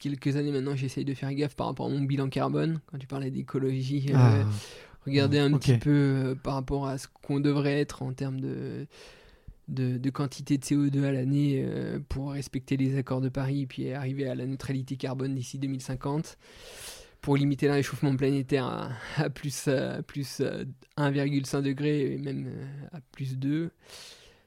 Quelques années maintenant, j'essaye de faire gaffe par rapport à mon bilan carbone. Quand tu parlais d'écologie, euh, Ah. regarder un petit peu euh, par rapport à ce qu'on devrait être en termes de, de, de quantité de CO2 à l'année euh, pour respecter les accords de Paris et puis arriver à la neutralité carbone d'ici 2050 pour limiter le réchauffement planétaire à, à plus, à plus euh, 1,5 degré et même euh, à plus 2.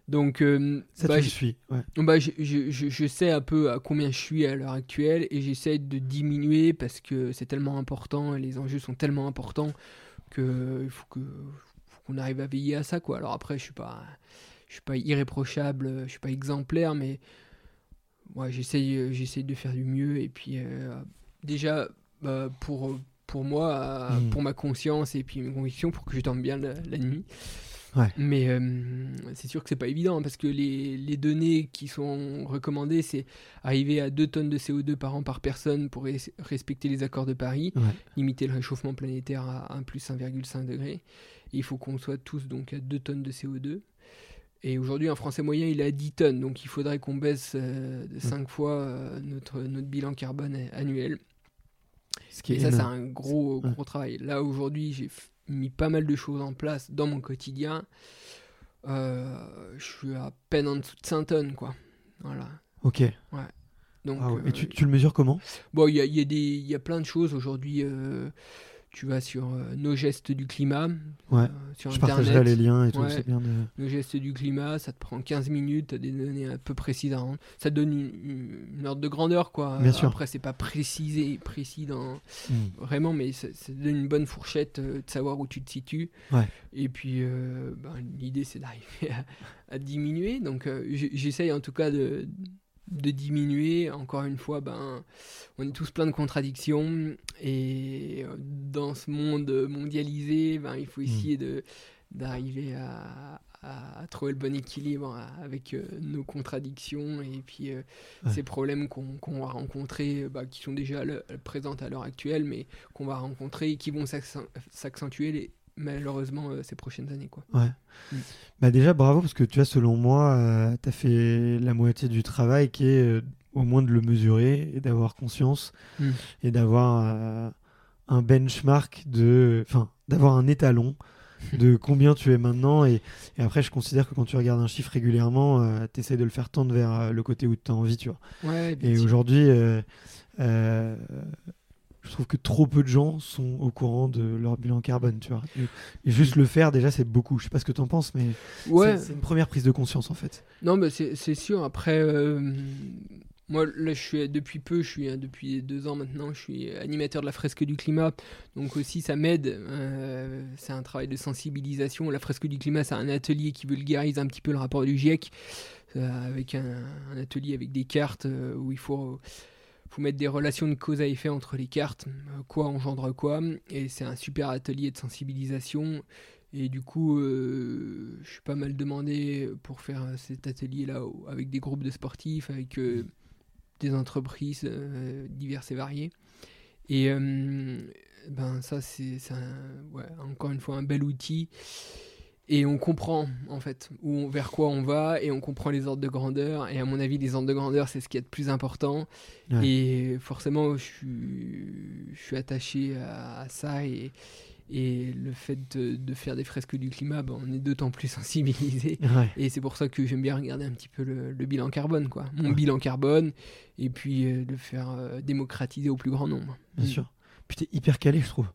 Donc, euh, Ça, bah, tu le j- suis. Ouais. bah, je, je- je- je sais un peu à combien je suis à l'heure actuelle et j'essaie de diminuer parce que c'est tellement important et les enjeux sont tellement importants que il faut que qu'on arrive à veiller à ça quoi. Alors après je suis pas je suis pas irréprochable, je suis pas exemplaire mais ouais, j'essaye j'essaye de faire du mieux et puis euh, déjà bah, pour pour moi Mhm. pour ma conscience et puis mes convictions pour que je dorme bien la, la nuit. Ouais. Mais euh, c'est sûr que c'est pas évident parce que les, les données qui sont recommandées, c'est arriver à 2 tonnes de CO2 par an par personne pour res- respecter les accords de Paris, Ouais. limiter le réchauffement planétaire à 1 plus 1,5 degré. Et il faut qu'on soit tous donc à 2 tonnes de CO2. Et aujourd'hui, un Français moyen, il est à 10 tonnes. Donc il faudrait qu'on baisse euh, de 5 fois euh, notre, notre bilan carbone annuel. Ce qui est Et ça, c'est un gros, Ouais. gros travail. Là, aujourd'hui, j'ai mis pas mal de choses en place dans mon quotidien. Euh, je suis à peine en dessous de 5 tonnes, quoi. Voilà. Ok. Donc, Ah ouais. euh, Et tu, tu le mesures comment? Bon, il y a, y, a y a plein de choses aujourd'hui. euh, tu vas sur euh, nos gestes du climat, Ouais. euh, sur Je Internet. partagerai les liens et tout. Ouais. C'est bien de. Le geste du climat, ça te prend 15 minutes, tu as des données un peu précises à rendre. Ça te donne une, une ordre de grandeur, quoi. Bien sûr. Après, c'est pas précisé, précis dans, Hmm. vraiment, mais ça, ça te donne une bonne fourchette euh, de savoir où tu te situes. Ouais. Et puis, ben, l'idée, c'est d'arriver à, à diminuer. Donc, j'essaye en tout cas de, de diminuer. Encore une fois, ben, on est tous plein de contradictions. Et euh, dans ce monde mondialisé, ben, il faut Mm. essayer de d'arriver à, à- trouver le bon équilibre avec euh, nos contradictions et puis euh, Ouais. ces problèmes qu'on qu'on va rencontrer, bah, qui sont déjà le- présentes à l'heure actuelle, mais qu'on va rencontrer et qui vont s'accent- s'accentuer malheureusement euh, ces prochaines années. Quoi. Ouais. Mm. Bah déjà, bravo, parce que tu vois, selon moi, tu as fait la moitié du travail qui est euh, au moins de le mesurer et d'avoir conscience Mm. et d'avoir euh, un benchmark de. Enfin, d'avoir un étalon de combien tu es maintenant. Et, et après, je considère que quand tu regardes un chiffre régulièrement, tu essaies de le faire tendre vers euh, le côté où tu as envie, tu vois. Ouais, Et aujourd'hui, euh, euh, je trouve que trop peu de gens sont au courant de leur bilan carbone, tu vois. Et, juste le faire, déjà, c'est beaucoup. Je sais pas ce que tu en penses, mais Ouais. c'est- une première prise de conscience, en fait. Non, mais c'est sûr. Après, euh, moi, là, je suis depuis peu, je suis hein, depuis deux ans maintenant, je suis animateur de la fresque du climat. Donc aussi, ça m'aide. euh, c'est un travail de sensibilisation. La fresque du climat, c'est un atelier qui vulgarise un petit peu le rapport du GIEC, euh, avec un, un atelier avec des cartes où il faut mettre des relations de cause à effet entre les cartes, euh, quoi engendre quoi, et c'est un super atelier de sensibilisation. Et du coup, euh, je suis pas mal demandé pour faire cet atelier-là avec des groupes de sportifs, avec euh, des entreprises diverses et variées. Et ben ça, c'est encore une fois un bel outil. Et on comprend en fait où on- vers quoi on va et on comprend les ordres de grandeur. Et à mon avis, les ordres de grandeur, c'est ce qui est de plus important. Ouais. Et forcément, je suis, je suis attaché à, à ça. Et, et le fait de, de faire des fresques du climat, ben, on est d'autant plus sensibilisé. Ouais. Et c'est pour ça que j'aime bien regarder un petit peu le, le bilan carbone, quoi. Mon Ouais. bilan carbone, et puis euh, le faire euh, démocratiser au plus grand nombre. Bien Mm. sûr. Puis t'es hyper calé, je trouve.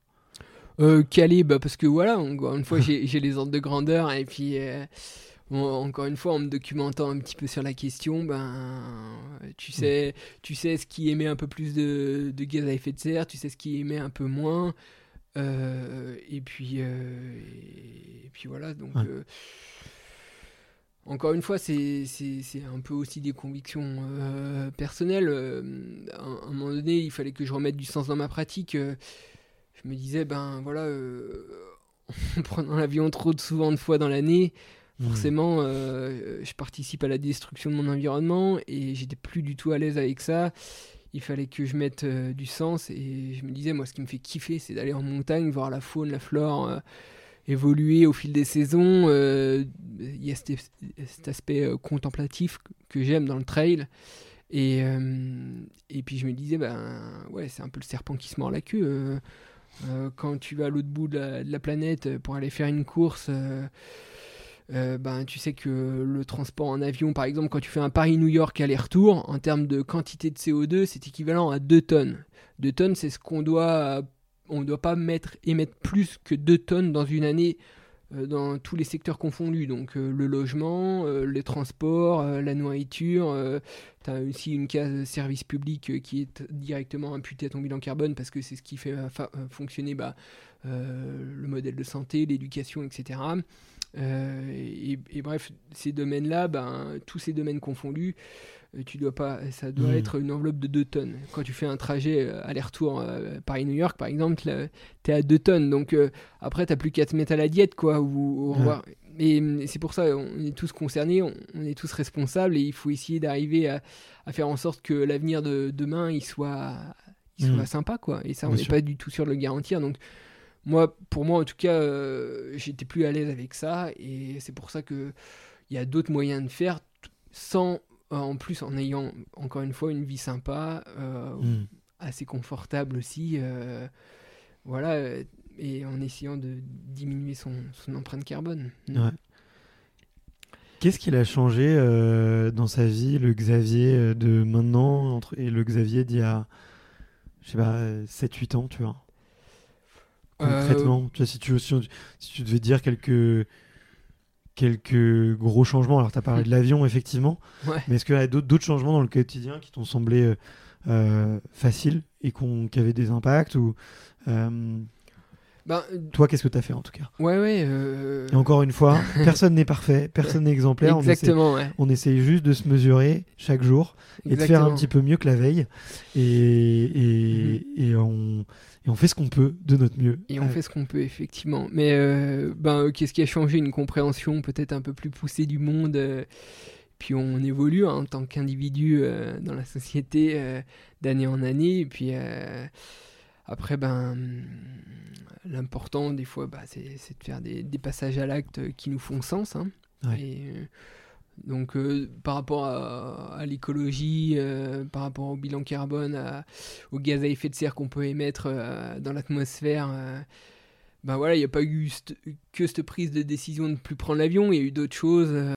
Euh, calé, bah, parce que voilà, encore une fois, j'ai les ordres de grandeur, et puis euh, encore une fois, en me documentant un petit peu sur la question, ben, tu sais, tu sais ce qui émet un peu plus de, de gaz à effet de serre, tu sais ce qui émet un peu moins, euh, et puis, euh, et, puis voilà, donc. Ouais. euh, encore une fois, c'est un peu aussi des convictions personnelles. à, un, moment donné, il fallait que je remette du sens dans ma pratique. Je me disais, ben voilà, en prenant l'avion trop de souvent de fois dans l'année, mmh. forcément, je participe à la destruction de mon environnement et j'étais plus du tout à l'aise avec ça. Il fallait que je mette euh, du sens et je me disais moi ce qui me fait kiffer c'est d'aller en montagne voir la faune la flore euh, évoluer au fil des saisons. Euh, il y a cet, aspect contemplatif que j'aime dans le trail. Et, et puis je me disais ben ouais c'est un peu le serpent qui se mord la queue quand tu vas à l'autre bout de la, planète pour aller faire une course euh, ben, tu sais que le transport en avion, par exemple, quand tu fais un Paris-New York aller-retour, en termes de quantité de CO2, c'est équivalent à 2 tonnes. 2 tonnes, c'est ce qu'on doit. On ne doit pas mettre, émettre plus que 2 tonnes dans une année euh, dans tous les secteurs confondus. Donc euh, le logement, les transports, la nourriture. tu as aussi une case service public qui est directement imputée à ton bilan carbone parce que c'est ce qui fait fonctionner bah, le modèle de santé, l'éducation, etc. Euh, et, bref, ces domaines-là, ben, tous ces domaines confondus, euh, tu dois pas, ça doit hmm. être une enveloppe de 2 tonnes. Quand tu fais un trajet euh, aller-retour Paris-New York, par exemple, tu es à 2 tonnes. Donc après, tu plus qu'à te mettre à la diète, quoi. Ou, Et, c'est pour ça, on est tous concernés, on, est tous responsables et il faut essayer d'arriver à, faire en sorte que l'avenir de demain, il soit, il soit hmm. sympa, quoi. Et ça, on n'est pas du tout sûr de le garantir. Donc moi, pour moi, en tout cas, euh, j'étais plus à l'aise avec ça. Et c'est pour ça qu'il y a d'autres moyens de faire sans, euh, en plus, en ayant, encore une fois, une vie sympa, euh, hmm. assez confortable aussi. voilà. Et en essayant de diminuer son, empreinte carbone. Ouais. Qu'est-ce qu'il a changé dans sa vie, le Xavier de maintenant entre, et le Xavier d'il y a, je sais pas, 7-8 ans, tu vois? Concrètement euh, tu vois, si, tu, si, tu devais dire quelques, quelques gros changements, alors tu as parlé de l'avion effectivement, mais est-ce qu'il y a d'autres changements dans le quotidien qui t'ont semblé euh, euh, faciles et qui avaient des impacts ou, ben, Toi, qu'est-ce que tu as fait en tout cas? Ouais, ouais. Et encore une fois, personne n'est parfait, personne n'est exemplaire. Exactement, on essaie, on essaye juste de se mesurer chaque jour et de faire un petit peu mieux que la veille. Et, et, mhm. et on et on fait ce qu'on peut de notre mieux. Et on fait ce qu'on peut, effectivement. Mais euh, ben, euh, qu'est-ce qui a changé? Une compréhension peut-être un peu plus poussée du monde. Euh, puis on évolue hein, en tant qu'individu dans la société d'année en année. Et puis après, ben, l'important des fois, bah, c'est de faire des, passages à l'acte qui nous font sens. Hein. Et, donc euh, par rapport à, l'écologie, euh, par rapport au bilan carbone, au gaz à effet de serre qu'on peut émettre euh, dans l'atmosphère, ben voilà, il n'y a pas eu que cette prise de décision de ne plus prendre l'avion, il y a eu d'autres choses